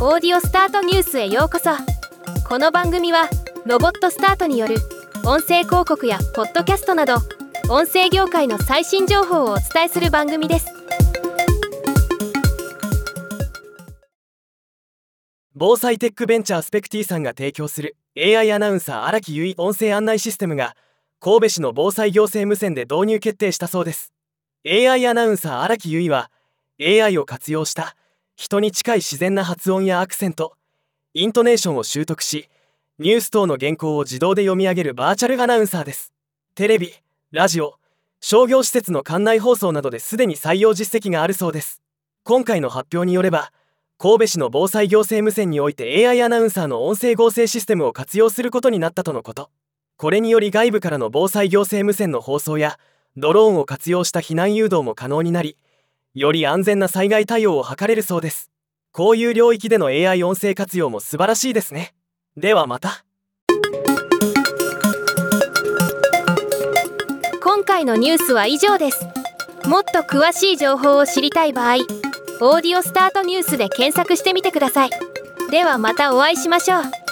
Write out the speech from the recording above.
オーディオスタートニュースへようこそ。この番組はロボットスタートによる音声広告やポッドキャストなど音声業界の最新情報をお伝えする番組です。防災テックベンチャースペクティさんが提供する AI アナウンサー荒木結衣音声案内システムが神戸市の防災行政無線で導入決定したそうです。AI アナウンサー荒木結衣は AI を活用した人に近い自然な発音やアクセントイントネーションを習得しニュース等の原稿を自動で読み上げるバーチャルアナウンサーです。テレビラジオ商業施設の館内放送などですでに採用実績があるそうです。今回の発表によれば神戸市の防災行政無線において AI アナウンサーの音声合成システムを活用することになったとのこと。これにより外部からの防災行政無線の放送やドローンを活用した避難誘導も可能になりより安全な災害対応を図れるそうです。こういう領域での AI 音声活用も素晴らしいですね。ではまた。今回のニュースは以上です。もっと詳しい情報を知りたい場合「オーディオスタートニュース」で検索してみてください。ではまたお会いしましょう。